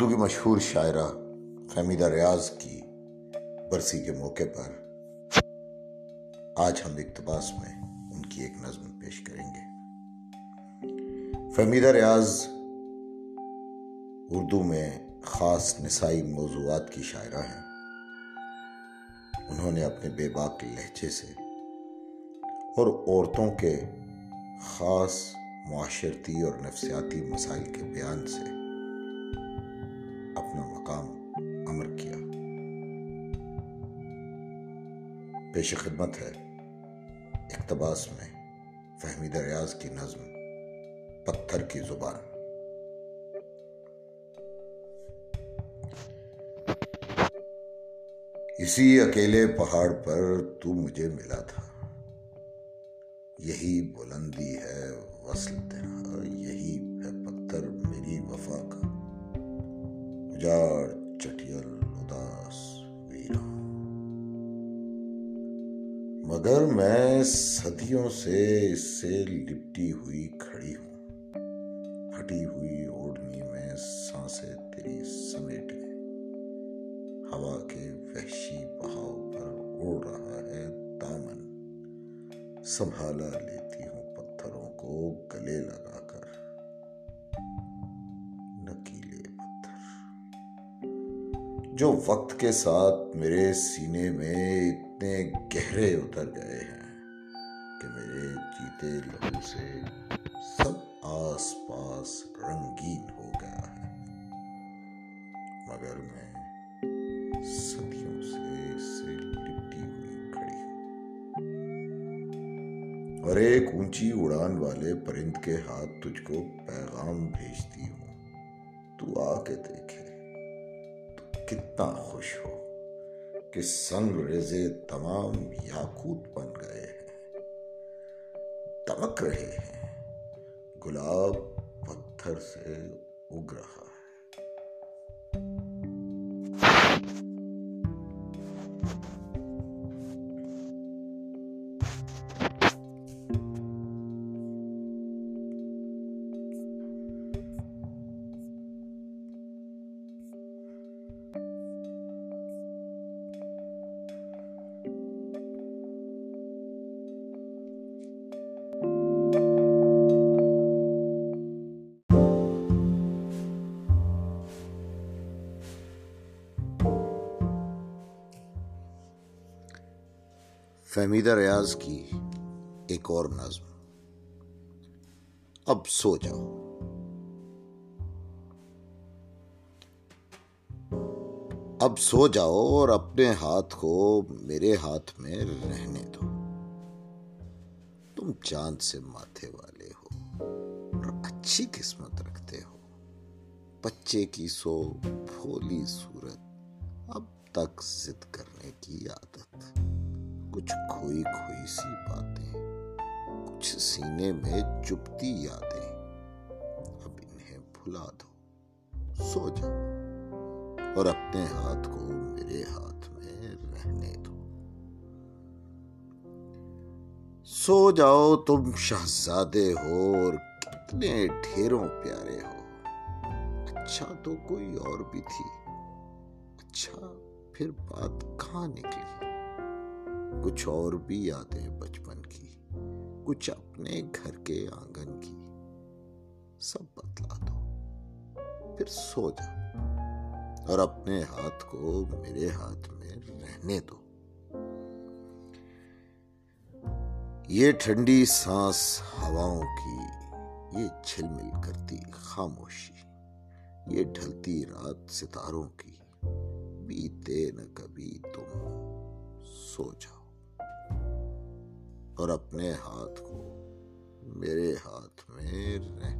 اردو کی مشہور شاعرہ فہمیدہ ریاض کی برسی کے موقع پر آج ہم اقتباس میں ان کی ایک نظم پیش کریں گے۔ فہمیدہ ریاض اردو میں خاص نسائی موضوعات کی شاعرہ ہیں۔ انہوں نے اپنے بے باک لہجے سے اور عورتوں کے خاص معاشرتی اور نفسیاتی مسائل کے بیان سے اپنا مقام امر کیا۔ پیش خدمت ہے اقتباس میں فہمیدہ ریاض کی نظم، پتھر کی زبان۔ اسی اکیلے پہاڑ پر تو مجھے ملا تھا۔ یہی بلندی ہے مگر میں صدیوں سے اس سے لپٹی ہوئی کھڑی ہوں۔ پھٹی ہوئی اوڑنی میں سانسیں تیری سمیٹ گئے ہوا کے وحشی بہاؤ پر اڑ رہا ہے دامن۔ سنبھالا لیتی ہوں پتھروں کو گلے لگا کر۔ نکیلے پتھر۔ جو وقت کے ساتھ میرے سینے میں اتنے گہرے اتر گئے ہیں کہ میرے جیتے لہو سے سب آس پاس رنگین ہو گیا ہے۔ مگر میں صدیوں سے اور ایک اونچی اڑان والے پرند کے ہاتھ تجھ کو پیغام بھیجتی ہوں۔ تو آ کے دیکھے، تو کتنا خوش ہو۔ کہ سنگ ریزے تمام یاقوت بن گئے ہیں۔ دمک رہے ہیں۔ گلاب پتھر سے اگ رہا۔ فہمیدہ ریاض کی ایک اور نظم۔ اب سو جاؤ۔ اب سو جاؤ اور اپنے ہاتھ کو میرے ہاتھ میں رہنے دو۔ تم چاند سے ماتھے والے ہو اور اچھی قسمت رکھتے ہو۔ بچے کی سو بھولی صورت اب تک ضد کرنے کی عادت۔ کچھ کھوئی کھوئی سی باتیں، کچھ سینے میں چپتی یادیں۔ اب انہیں بھلا دو، سو جاؤ اور اپنے ہاتھ کو میرے ہاتھ میں رہنے دو۔ سو جاؤ، تم شہزادے ہو اور کتنے ڈھیروں پیارے ہو۔ اچھا تو کوئی اور بھی تھی۔ اچھا پھر بات کہاں نکلی؟ کچھ اور بھی یادیں بچپن کی، کچھ اپنے گھر کے آنگن کی۔ سب بتلا دو۔ پھر سو جاؤ اور اپنے ہاتھ کو میرے ہاتھ میں رہنے دو۔ یہ ٹھنڈی سانس ہواؤں کی، یہ چھل مل کرتی خاموشی، یہ ڈھلتی رات ستاروں کی۔ بیتے نہ کبھی تم سو جاؤ۔ اور اپنے ہاتھ کو میرے ہاتھ میں رہنے